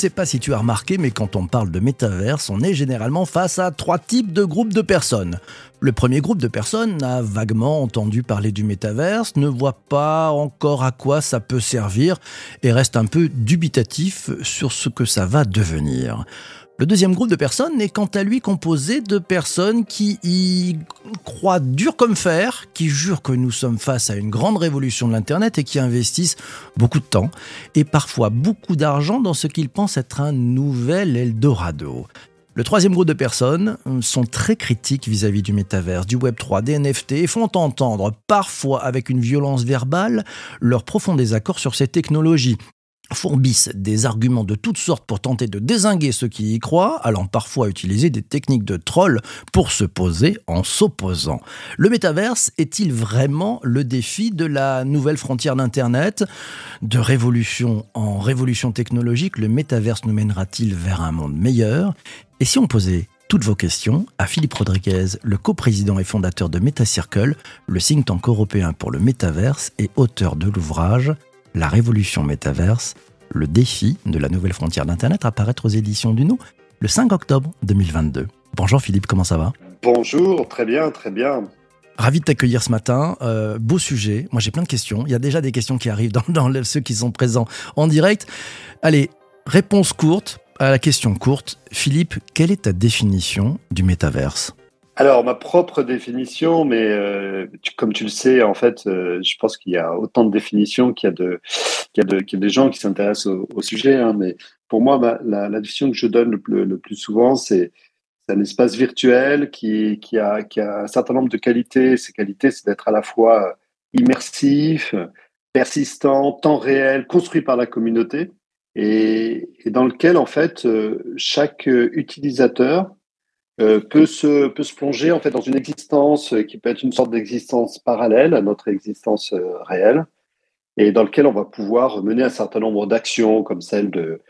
Sais pas si tu as remarqué, mais quand on parle de métaverse, on est généralement face à trois types de groupes de personnes. Le premier groupe de personnes a vaguement entendu parler du métaverse, ne voit pas encore à quoi ça peut servir et reste un peu dubitatif sur ce que ça va devenir. Le deuxième groupe de personnes est quant à lui composé de personnes qui y croient dur comme fer, qui jurent que nous sommes face à une grande révolution de l'Internet et qui investissent beaucoup de temps et parfois beaucoup d'argent dans ce qu'ils pensent être un nouvel Eldorado. Le troisième groupe de personnes sont très critiques vis-à-vis du métaverse, du Web3, des NFT et font entendre, parfois avec une violence verbale, leur profond désaccord sur ces technologies fourbissent des arguments de toutes sortes pour tenter de désinguer ceux qui y croient, allant parfois utiliser des techniques de troll pour se poser en s'opposant. Le métaverse est-il vraiment le défi de la nouvelle frontière d'Internet? De révolution en révolution technologique, le métaverse nous mènera-t-il vers un monde meilleur? Et si on posait toutes vos questions à Philippe Rodriguez, le coprésident et fondateur de MetaCircle, le think tank européen pour le métaverse et auteur de l'ouvrage la révolution métaverse, le défi de la nouvelle frontière d'Internet apparaître aux éditions du le 5 octobre 2022. Bonjour Philippe, comment ça va? Bonjour, très bien, très bien. Ravi de t'accueillir ce matin. Euh, beau sujet. Moi, j'ai plein de questions. Il y a déjà des questions qui arrivent dans, ceux qui sont présents en direct. Allez, réponse courte à la question courte. Philippe, quelle est ta définition du métaverse? Alors, ma propre définition, mais euh, comme tu le sais, en fait, euh, je pense qu'il y a autant de définitions qu'il y a, de, qu'il y a, de, qu'il y a des gens qui s'intéressent au, sujet. Hein, mais pour moi, la, la, définition que je donne le, le, plus souvent, c'est, un espace virtuel qui, qui, a, qui a un certain nombre de qualités. Ces qualités, c'est d'être à la fois immersif, persistant, temps réel, construit par la communauté, et, et dans lequel, en fait, euh, chaque utilisateur euh, peut, se, peut se plonger en fait dans une existence qui peut être une sorte d'existence parallèle à notre existence euh, réelle et dans lequel on va pouvoir mener un certain nombre d'actions comme celle de,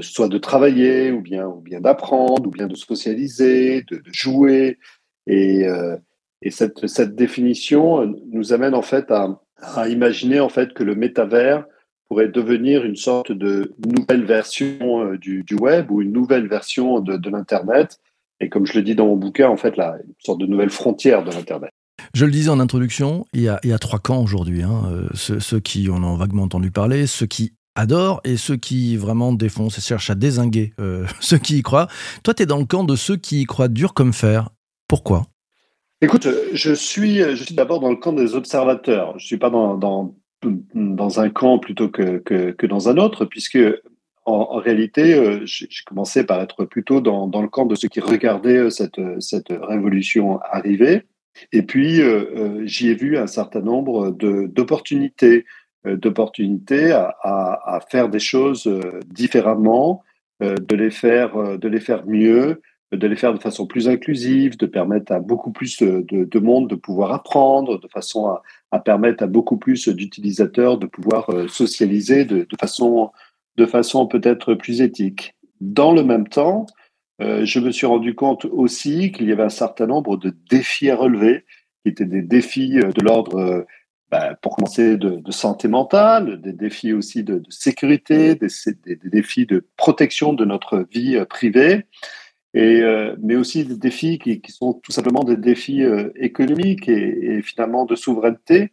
soit de travailler ou bien, ou bien d'apprendre ou bien de socialiser, de, jouer. Et, euh, et cette, cette définition nous amène en fait à, imaginer en fait que le métavers pourrait devenir une sorte de nouvelle version du, du web ou une nouvelle version de l'Internet et comme je le dis dans mon bouquin, en fait, là, une sorte de nouvelle frontière de l'Internet. Je le disais en introduction, il y a, il y a trois camps aujourd'hui. Hein. Euh, ceux, qui en ont vaguement entendu parler, ceux qui adorent et ceux qui vraiment défoncent et cherchent à désinguer euh, ceux qui y croient. Toi, tu es dans le camp de ceux qui y croient dur comme fer. Pourquoi? Écoute, je suis, je suis d'abord dans le camp des observateurs. Je ne suis pas dans, dans, dans, un camp plutôt que, que, que dans un autre, puisque en, réalité, euh, j'ai commencé par être plutôt dans, le camp de ceux qui regardaient euh, cette, cette révolution arriver. Et puis, euh, j'y ai vu un certain nombre d'opportunités, d'opportunités à, faire des choses différemment, de les faire, de les faire mieux, de les faire de façon plus inclusive, de permettre à beaucoup plus de, de monde de pouvoir apprendre, de façon à, permettre à beaucoup plus d'utilisateurs de pouvoir socialiser de façon de façon peut-être plus éthique. Dans le même temps, euh, je me suis rendu compte aussi qu'il y avait un certain nombre de défis à relever, qui étaient des défis euh, de l'ordre, euh, bah, pour commencer, de, santé mentale, des défis aussi de, sécurité, des, défis de protection de notre vie privée, et, mais aussi des défis qui, sont tout simplement des défis économiques et, finalement de souveraineté,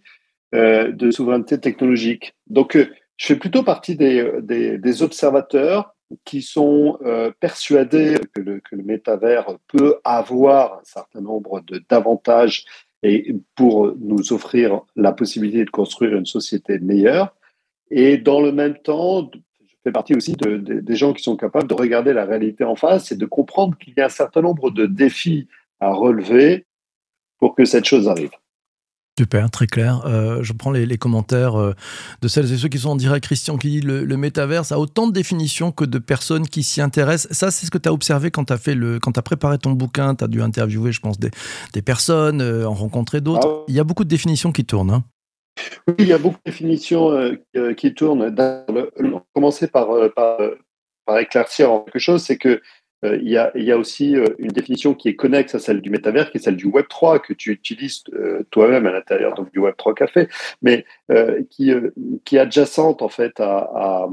de souveraineté technologique. Donc, je fais plutôt partie des, des, observateurs qui sont euh, persuadés que le, que le, métavers peut avoir un certain nombre d'avantages et pour nous offrir la possibilité de construire une société meilleure. Et dans le même temps, je fais partie aussi de, des gens qui sont capables de regarder la réalité en face et de comprendre qu'il y a un certain nombre de défis à relever pour que cette chose arrive. Super, très clair. Euh, je prends les, commentaires euh, de celles et ceux qui sont en direct. Christian qui dit le, le métaverse a autant de définitions que de personnes qui s'y intéressent. Ça, c'est ce que tu as observé quand tu as, fait le, quand as préparé ton bouquin. Tu as dû interviewer, je pense, des, des personnes, euh, en rencontrer d'autres. Ah il y a beaucoup de définitions qui tournent. Hein. Oui, il y a beaucoup de définitions qui tournent. Commencer par, par, par éclaircir quelque chose c'est que euh, il, y a, aussi euh, une définition qui est connexe à celle du métavers, qui est celle du Web 3 que tu utilises euh, toi-même à l'intérieur du Web 3 Café, mais qui, qui est adjacente en fait à, à,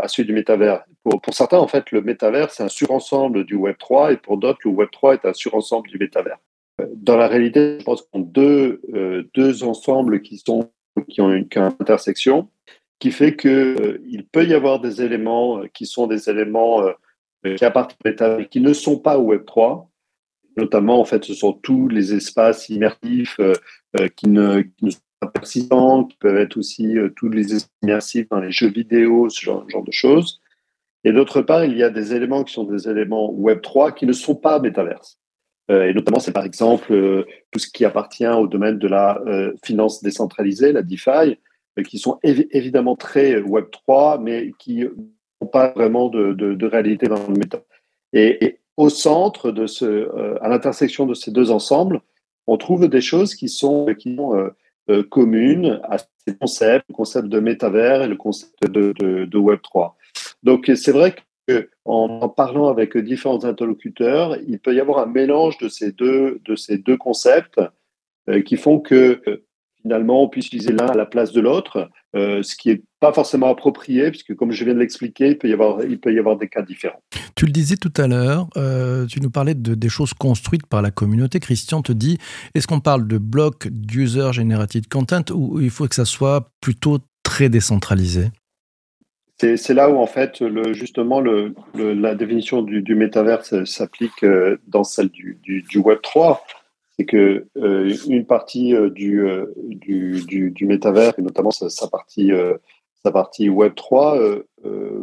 à celui du métavers. Pour, certains, en fait, le métavers, c'est un surensemble du Web 3 et pour d'autres, le Web 3 est un surensemble du métavers. Dans la réalité, je pense qu'on a deux, deux ensembles qui, sont, qui ont une, intersection qui fait qu'il peut y avoir des éléments qui sont des éléments qui appartiennent et qui ne sont pas au Web 3, notamment, en fait, ce sont tous les espaces immersifs euh, euh, qui, ne, sont pas persistants, qui peuvent être aussi euh, tous les espaces immersifs dans les jeux vidéo, ce genre, de choses. Et d'autre part, il y a des éléments qui sont des éléments Web3 qui ne sont pas métaverses. et notamment, c'est par exemple tout ce qui appartient au domaine de la finance décentralisée, la DeFi, qui sont évidemment très Web3, mais qui pas vraiment de, de, réalité dans le méta. Et, au centre de ce, euh, à l'intersection de ces deux ensembles, on trouve des choses qui sont, qui sont euh, euh, communes à ces concepts, le concept de métavers et le concept de, de, Web 3. Donc c'est vrai que en, parlant avec différents interlocuteurs, il peut y avoir un mélange de ces deux, de ces deux concepts qui font que finalement on puisse utiliser l'un à la place de l'autre, euh, ce qui n'est pas forcément approprié, puisque comme je viens de l'expliquer, il, peut y avoir, il peut y avoir des cas différents. Tu le disais tout à l'heure, euh, tu nous parlais de, des choses construites par la communauté. Christian te dit, est-ce qu'on parle de blocs d'user generated content ou il faut que ça soit plutôt très décentralisé? C'est là où en fait le, justement le, le, la définition du, du métaverse s'applique euh, dans celle du, du, du Web 3 c'est que euh, une partie du, du, du, du, métavers, et notamment sa, sa partie, sa partie Web 3,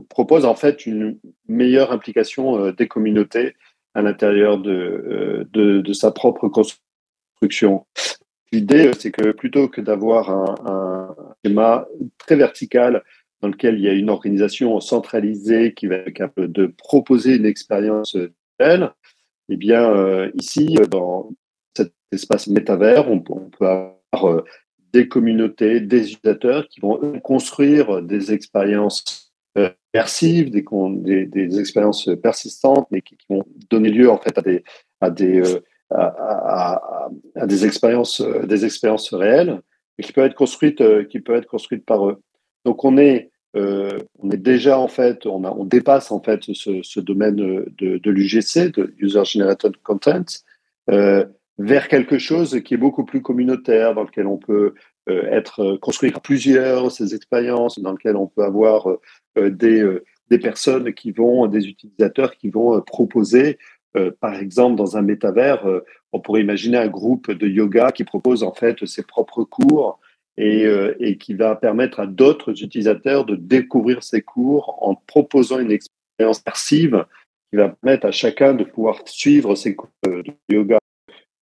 propose en fait une meilleure implication des communautés à l'intérieur de, de, sa propre construction. L'idée, c'est que plutôt que d'avoir un, schéma très vertical dans lequel il y a une organisation centralisée qui va être capable de proposer une expérience telle, eh bien, ici, dans, espace métavers, on, on peut avoir euh, des communautés, des utilisateurs qui vont construire des expériences euh, immersives, des, des, expériences persistantes, mais qui, vont donner lieu en fait à des, euh, expériences, réelles, et qui peuvent être construites, qui peuvent être construites par eux. Donc on est, euh, déjà en fait, on, dépasse en fait ce, domaine de, l'UGC, de User Generated Content. Euh, vers quelque chose qui est beaucoup plus communautaire, dans lequel on peut euh, être euh, construire plusieurs ces expériences, dans lequel on peut avoir euh, des, des personnes qui vont, des utilisateurs qui vont proposer, par exemple, dans un métavers, on pourrait imaginer un groupe de yoga qui propose en fait ses propres cours et, et qui va permettre à d'autres utilisateurs de découvrir ces cours en proposant une expérience passive qui va permettre à chacun de pouvoir suivre ses cours de yoga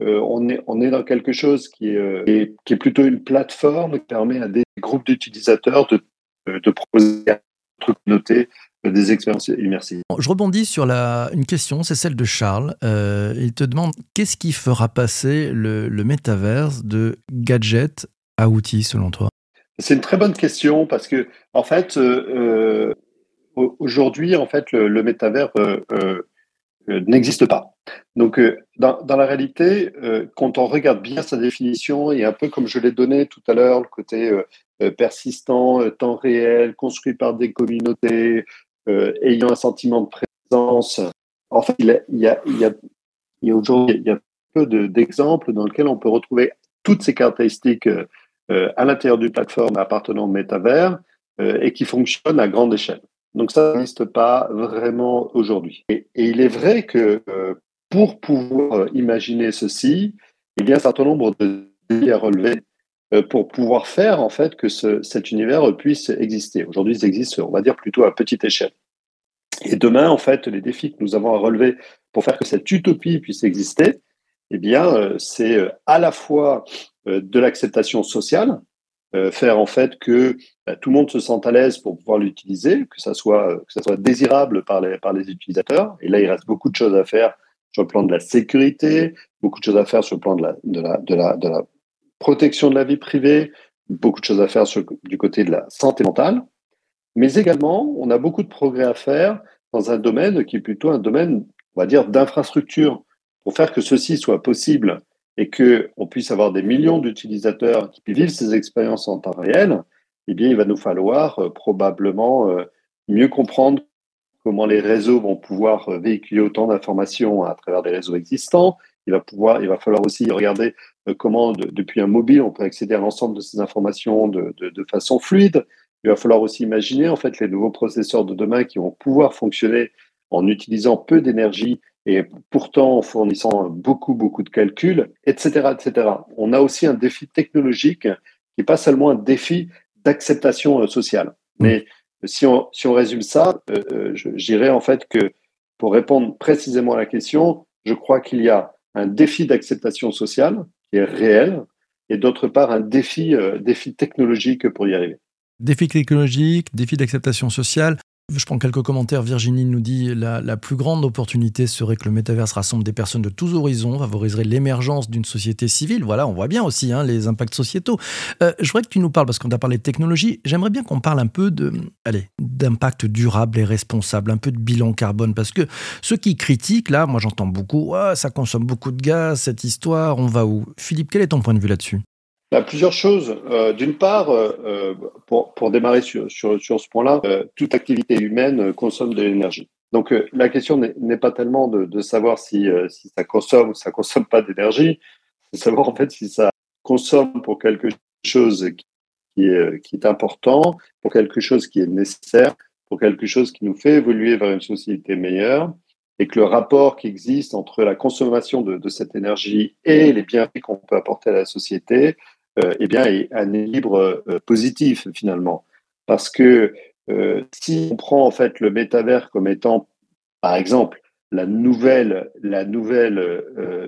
on, est, on est dans quelque chose qui est, euh, qui est plutôt une plateforme qui permet à des groupes d'utilisateurs de, euh, de proposer à notre communauté des expériences immersives. Je rebondis sur la, une question, c'est celle de Charles. Euh, il te demande qu'est-ce qui fera passer le, le métaverse de gadget à outil selon toi? C'est une très bonne question parce que en fait, euh, aujourd'hui, en fait, le, le métavers euh, euh, n'existe pas. Donc, euh, dans, la réalité, euh, quand on regarde bien sa définition, et un peu comme je l'ai donné tout à l'heure, le côté persistant, temps réel, construit par des communautés, ayant un sentiment de présence, en fait, il y a, peu d'exemples dans lesquels on peut retrouver toutes ces caractéristiques à l'intérieur du plateforme appartenant au métavers et qui fonctionnent à grande échelle. Donc ça n'existe pas vraiment aujourd'hui. Et, il est vrai que euh, pour pouvoir euh, imaginer ceci, il y a un certain nombre de défis à relever euh, pour pouvoir faire en fait que ce, cet univers puisse exister. Aujourd'hui, il existe, on va dire, plutôt à petite échelle. Et demain, en fait, les défis que nous avons à relever pour faire que cette utopie puisse exister, eh bien, c'est à la fois de l'acceptation sociale, euh, faire en fait que bah, tout le monde se sente à l'aise pour pouvoir l'utiliser, que ça soit que ça soit désirable par les par les utilisateurs. Et là, il reste beaucoup de choses à faire sur le plan de la sécurité, beaucoup de choses à faire sur le plan de la protection de la vie privée, beaucoup de choses à faire sur, du côté de la santé mentale. Mais également, on a beaucoup de progrès à faire dans un domaine qui est plutôt un domaine, on va dire, d'infrastructure. Pour faire que ceci soit possible et qu'on puisse avoir des millions d'utilisateurs qui vivent ces expériences en temps réel, eh bien, il va nous falloir euh, probablement euh, mieux comprendre comment les réseaux vont pouvoir véhiculer autant d'informations à travers des réseaux existants. Il va pouvoir, il va falloir aussi regarder comment, depuis un mobile, on peut accéder à l'ensemble de ces informations de, de, façon fluide. Il va falloir aussi imaginer en fait les nouveaux processeurs de demain qui vont pouvoir fonctionner en utilisant peu d'énergie et pourtant en fournissant beaucoup, beaucoup de calculs, etc., etc. On a aussi un défi technologique qui n'est pas seulement un défi d'acceptation euh, sociale. Mais si on, si on résume ça, euh, euh je dirais en fait que pour répondre précisément à la question, je crois qu'il y a un défi d'acceptation sociale qui est réel et d'autre part un défi, euh, défi technologique pour y arriver. Défi technologique, défi d'acceptation sociale. Je prends quelques commentaires. Virginie nous dit la, la plus grande opportunité serait que le métaverse rassemble des personnes de tous horizons, favoriserait l'émergence d'une société civile. Voilà, on voit bien aussi hein, les impacts sociétaux. Euh, je voudrais que tu nous parles, parce qu'on a parlé de technologie, j'aimerais bien qu'on parle un peu de, d'impact durable et responsable, un peu de bilan carbone, parce que ceux qui critiquent, là, moi j'entends beaucoup, ça consomme beaucoup de gaz, cette histoire, on va où? Philippe, quel est ton point de vue là-dessus? Bah, plusieurs choses. Euh, D'une part, euh, euh, pour, démarrer sur, ce point-là, toute activité humaine consomme de l'énergie. Donc la question n'est pas tellement de, savoir si, ça consomme ou ça consomme pas d'énergie, c'est savoir en fait si ça consomme pour quelque chose qui est, important, pour quelque chose qui est nécessaire, pour quelque chose qui nous fait évoluer vers une société meilleure et que le rapport qui existe entre la consommation de, de cette énergie et les bienfaits qu'on peut apporter à la société eh bien, un équilibre euh, positif finalement. Parce que euh, si on prend en fait le métavers comme étant, par exemple, la nouvelle, la nouvelle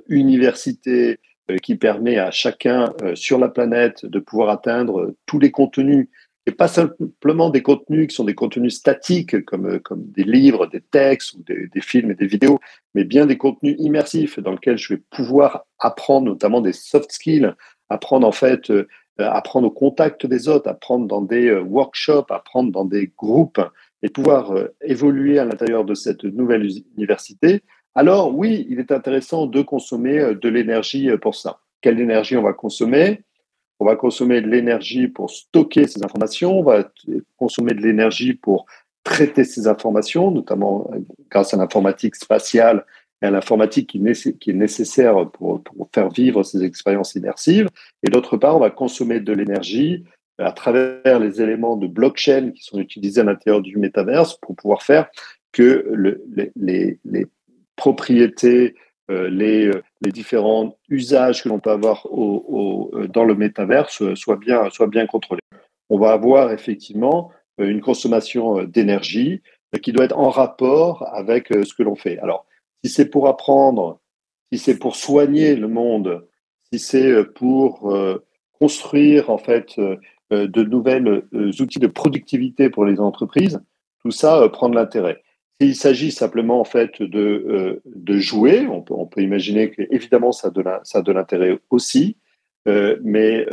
université qui permet à chacun sur la planète de pouvoir atteindre tous les contenus et pas simplement des contenus qui sont des contenus statiques comme, comme des livres, des textes ou des, films et des vidéos, mais bien des contenus immersifs dans lesquels je vais pouvoir apprendre notamment des soft skills, apprendre en fait, euh, apprendre au contact des autres, apprendre dans des euh, workshops, apprendre dans des groupes et pouvoir euh, évoluer à l'intérieur de cette nouvelle université, alors oui, il est intéressant de consommer de l'énergie pour ça. Quelle énergie on va consommer? On va consommer de l'énergie pour stocker ces informations, on va consommer de l'énergie pour traiter ces informations, notamment grâce à l'informatique spatiale à l'informatique qui, est nécessaire pour, faire vivre ces expériences immersives. Et d'autre part, on va consommer de l'énergie à travers les éléments de blockchain qui sont utilisés à l'intérieur du métaverse pour pouvoir faire que le, les, propriétés, euh, les, les, différents usages que l'on peut avoir euh, dans le métaverse soient bien, soient bien contrôlés. On va avoir effectivement euh, une consommation d'énergie qui doit être en rapport avec ce que l'on fait. Alors, si c'est pour apprendre, si c'est pour soigner le monde, si c'est euh, pour euh, construire en fait euh, de nouvelles outils de productivité pour les entreprises, tout ça prend de l'intérêt. S'il s'agit simplement en fait de, de jouer, on peut, on peut imaginer que évidemment ça a de l'intérêt aussi, mais,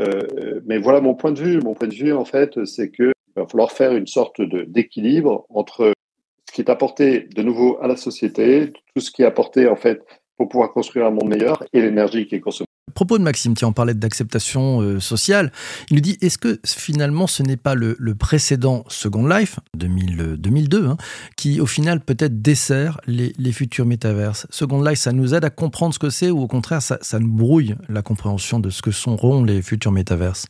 mais voilà mon point de vue. Mon point de vue en fait, c'est qu'il va falloir faire une sorte d'équilibre entre ce qui est apporté de nouveau à la société, tout ce qui est apporté en fait pour pouvoir construire un monde meilleur et l'énergie qui est consommée. À propos de Maxime, tiens, on parlait d'acceptation euh, sociale. Il nous dit est-ce que finalement ce n'est pas le, précédent Second Life, 2000, 2002, hein, qui au final peut-être dessert les, les, futurs métaverses? Second Life, ça nous aide à comprendre ce que c'est ou au contraire, ça, ça nous brouille la compréhension de ce que seront les futurs métaverses?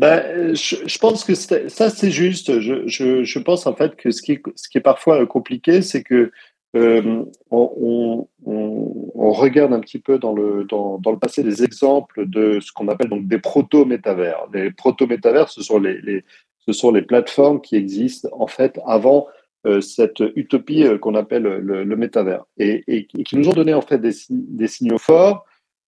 Ben, je, je, pense que ça, c'est juste. Je, je, je, pense en fait que ce qui, ce qui est parfois compliqué, c'est que euh, on, on, regarde un petit peu dans le, dans, dans le passé des exemples de ce qu'on appelle donc des proto-métavers. Les proto-métavers, ce, sont les, ce sont les plateformes qui existent en fait avant euh, cette utopie euh, qu'on appelle le, métavers et, et, et, qui nous ont donné en fait des, des signaux forts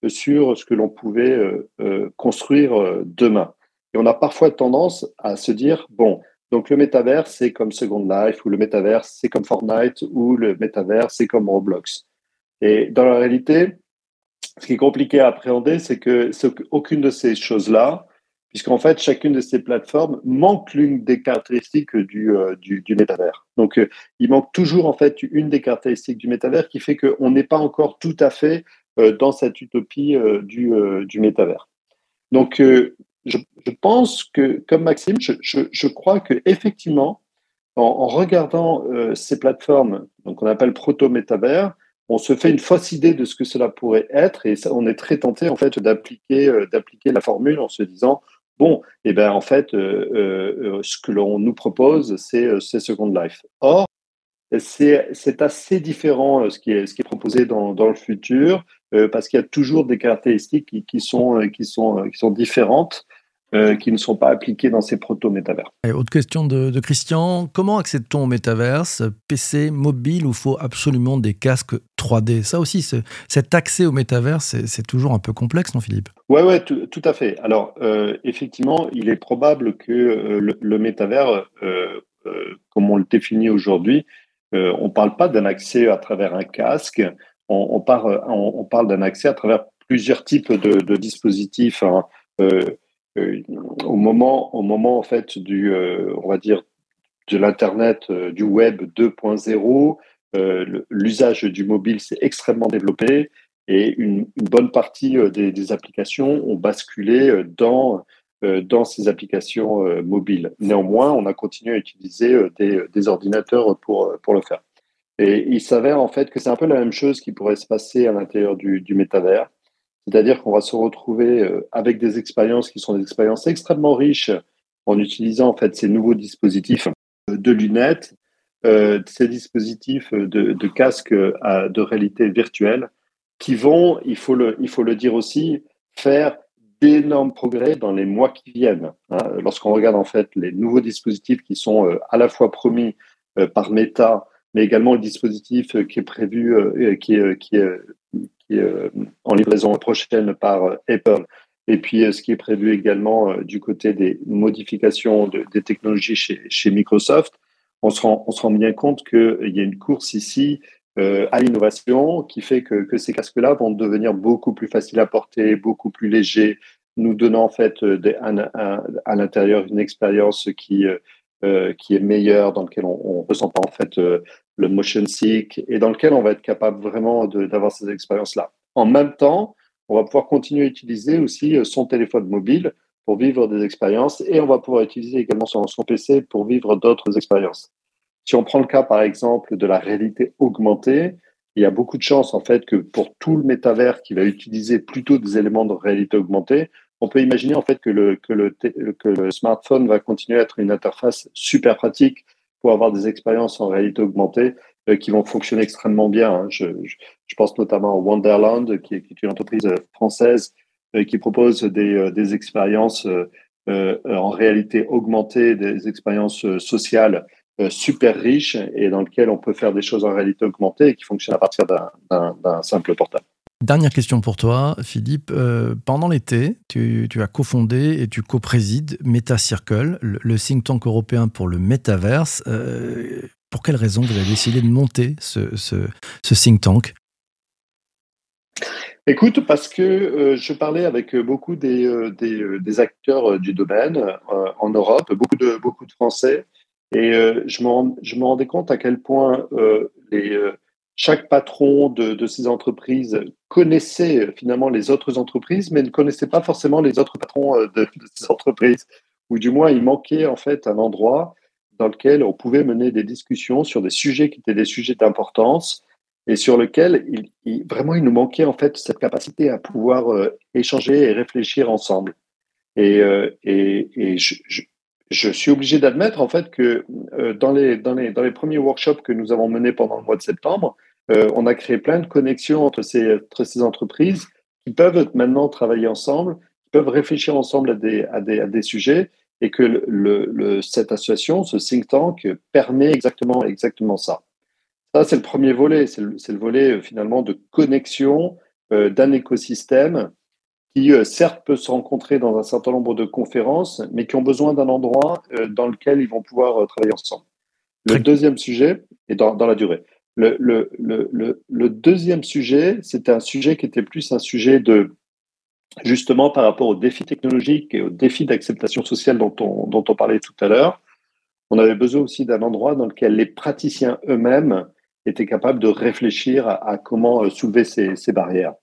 sur ce que l'on pouvait euh, euh construire demain. Et on a parfois tendance à se dire, bon, donc le métavers, c'est comme Second Life, ou le métavers, c'est comme Fortnite, ou le métavers, c'est comme Roblox. Et dans la réalité, ce qui est compliqué à appréhender, c'est que aucune de ces choses-là, puisqu'en fait, chacune de ces plateformes manque l'une des caractéristiques du, euh, métavers. Donc, euh, il manque toujours, en fait, une des caractéristiques du métavers qui fait qu'on n'est pas encore tout à fait euh, dans cette utopie du, du métavers. Donc, je, pense que, comme Maxime, je, crois que effectivement, en, regardant ces plateformes, donc on appelle proto-métavers, on se fait une fausse idée de ce que cela pourrait être et on est très tenté en fait d'appliquer d'appliquer la formule en se disant bon eh ben en fait ce que l'on nous propose c'est Second Life. Or c'est assez différent ce qui est, ce qui est proposé dans le futur parce qu'il y a toujours des caractéristiques qui, qui sont, qui, sont, qui sont différentes euh, qui ne sont pas appliqués dans ces proto-métavers. autre question de, Christian, comment accède-t-on au métaverse PC, mobile ou faut absolument des casques 3D Ça aussi, cet accès au métaverse, c'est toujours un peu complexe, non Philippe? Oui, ouais, tout, à fait. Alors, euh, effectivement, il est probable que euh, le, le, métavers, comme on le définit aujourd'hui, on ne parle pas d'un accès à travers un casque, on, parle, on, parle d'un accès à travers plusieurs types de, dispositifs. Hein. Euh, au moment, au moment en fait du, euh, on va dire, de l'internet, euh, du web 2.0, l'usage du mobile s'est extrêmement développé et une, bonne partie des, applications ont basculé dans dans ces applications mobiles. Néanmoins, on a continué à utiliser des, ordinateurs pour, pour le faire. Et il s'avère en fait que c'est un peu la même chose qui pourrait se passer à l'intérieur du, métavers. C'est-à-dire qu'on va se retrouver euh, avec des expériences qui sont des expériences extrêmement riches en utilisant en fait ces nouveaux dispositifs de lunettes, euh, ces dispositifs de, de casques de réalité virtuelle qui vont, il faut le, il faut le dire aussi, faire d'énormes progrès dans les mois qui viennent. Hein. Lorsqu'on regarde en fait les nouveaux dispositifs qui sont euh, à la fois promis par Meta, mais également le dispositif qui est prévu, qui est, qui est euh, en livraison prochaine par euh, Apple. Et puis, euh, ce qui est prévu également du côté des modifications des technologies chez, Microsoft, on se, rend, on se rend bien compte qu'il y a une course ici à l'innovation qui fait que, que ces casques-là vont devenir beaucoup plus faciles à porter, beaucoup plus légers, nous donnant en fait des, à l'intérieur une expérience qui, qui est meilleure, dans laquelle on ne ressent pas en fait le motion sick, et dans lequel on va être capable vraiment d'avoir ces expériences-là. En même temps, on va pouvoir continuer à utiliser aussi euh, son téléphone mobile pour vivre des expériences, et on va pouvoir utiliser également son, son PC pour vivre d'autres expériences. Si on prend le cas, par exemple, de la réalité augmentée, il y a beaucoup de chances, en fait, que pour tout le métavers qui va utiliser plutôt des éléments de réalité augmentée, on peut imaginer, en fait, que le, smartphone va continuer à être une interface super pratique pour avoir des expériences en réalité augmentée euh, qui vont fonctionner extrêmement bien. Hein. Je, pense notamment à Wonderland, qui est, qui est une entreprise euh, française euh, qui propose des, des expériences en réalité augmentée, des expériences sociales super riches et dans lesquelles on peut faire des choses en réalité augmentée et qui fonctionnent à partir d'un simple portable. Dernière question pour toi, Philippe. Euh, pendant l'été, tu, as cofondé et tu co-présides MetaCircle, le, think tank européen pour le métaverse. Euh, pour quelle raison vous avez décidé de monter ce, think tank? Écoute, parce que euh, je parlais avec beaucoup des, acteurs du domaine en Europe, beaucoup de, Français, et je me rendais compte à quel point les chaque patron de, ces entreprises connaissait euh, finalement les autres entreprises, mais ne connaissait pas forcément les autres patrons euh, de, ces entreprises. Ou du moins, il manquait en fait un endroit dans lequel on pouvait mener des discussions sur des sujets qui étaient des sujets d'importance et sur lesquels il, vraiment il nous manquait en fait cette capacité à pouvoir euh, échanger et réfléchir ensemble. Et, et, je, je, suis obligé d'admettre en fait que dans, les, dans, les, dans les premiers workshops que nous avons menés pendant le mois de septembre, euh, on a créé plein de connexions entre ces, ces entreprises qui peuvent maintenant travailler ensemble, qui peuvent réfléchir ensemble à des, à des, à des sujets et que cette association, ce think tank, permet exactement, exactement ça. Ça, c'est le premier volet. C'est le, volet euh, finalement de connexion euh, d'un écosystème qui, certes, peut se rencontrer dans un certain nombre de conférences, mais qui ont besoin d'un endroit dans lequel ils vont pouvoir travailler ensemble. Le deuxième sujet est dans, dans la durée. Le, le, le, le deuxième sujet, c'était un sujet qui était plus un sujet de, justement par rapport aux défis technologiques et aux défis d'acceptation sociale dont on, dont on parlait tout à l'heure. On avait besoin aussi d'un endroit dans lequel les praticiens eux-mêmes étaient capables de réfléchir à, comment euh, soulever ces, barrières.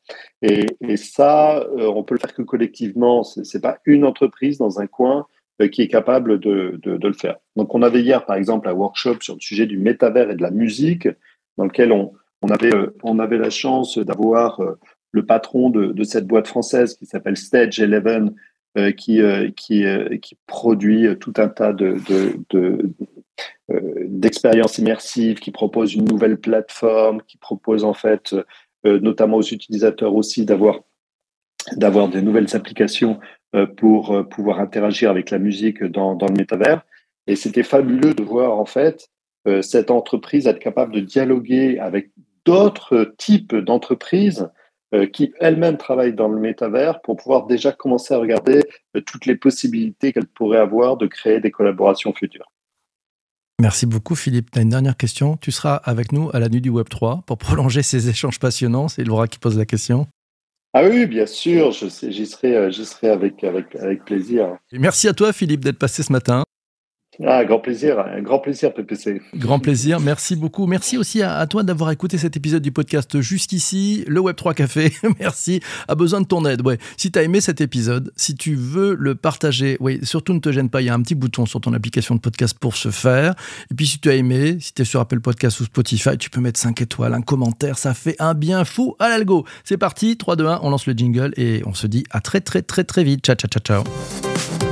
Et, ça, euh, on peut le faire que collectivement. C'est pas une entreprise dans un coin qui est capable de, de, le faire. Donc, on avait hier, par exemple, un workshop sur le sujet du métavers et de la musique, dans lequel on, on, avait, on avait la chance d'avoir le patron de, de, cette boîte française qui s'appelle Stage Eleven, qui, qui, qui produit tout un tas de, de, d'expériences immersives, qui propose une nouvelle plateforme, qui propose en fait, notamment aux utilisateurs aussi, d'avoir d'avoir de nouvelles applications euh, pour euh, pouvoir interagir avec la musique dans, dans le métavers. Et c'était fabuleux de voir en fait euh, cette entreprise être capable de dialoguer avec d'autres types d'entreprises qui elles-mêmes travaillent dans le métavers pour pouvoir déjà commencer à regarder toutes les possibilités qu'elles pourraient avoir de créer des collaborations futures. Merci beaucoup Philippe. Tu as une dernière question. Tu seras avec nous à la nuit du Web 3 pour prolonger ces échanges passionnants. C'est Laura qui pose la question. Ah oui, bien sûr, j'y serai, euh, serai avec, avec, avec plaisir. merci à toi, Philippe, d'être passé ce matin. Ah, grand plaisir, un grand plaisir, PPC. Grand plaisir, merci beaucoup. Merci aussi à, toi d'avoir écouté cet épisode du podcast jusqu'ici. Le Web3 Café, merci, a besoin de ton aide. Ouais. Si tu as aimé cet épisode, si tu veux le partager, oui, surtout ne te gêne pas, il y a un petit bouton sur ton application de podcast pour ce faire. Et puis si tu as aimé, si tu es sur Apple Podcast ou Spotify, tu peux mettre 5 étoiles, un commentaire, ça fait un bien fou à l'algo. C'est parti, 3, 2, 1, on lance le jingle et on se dit à très très très très vite. Ciao, ciao, ciao, ciao.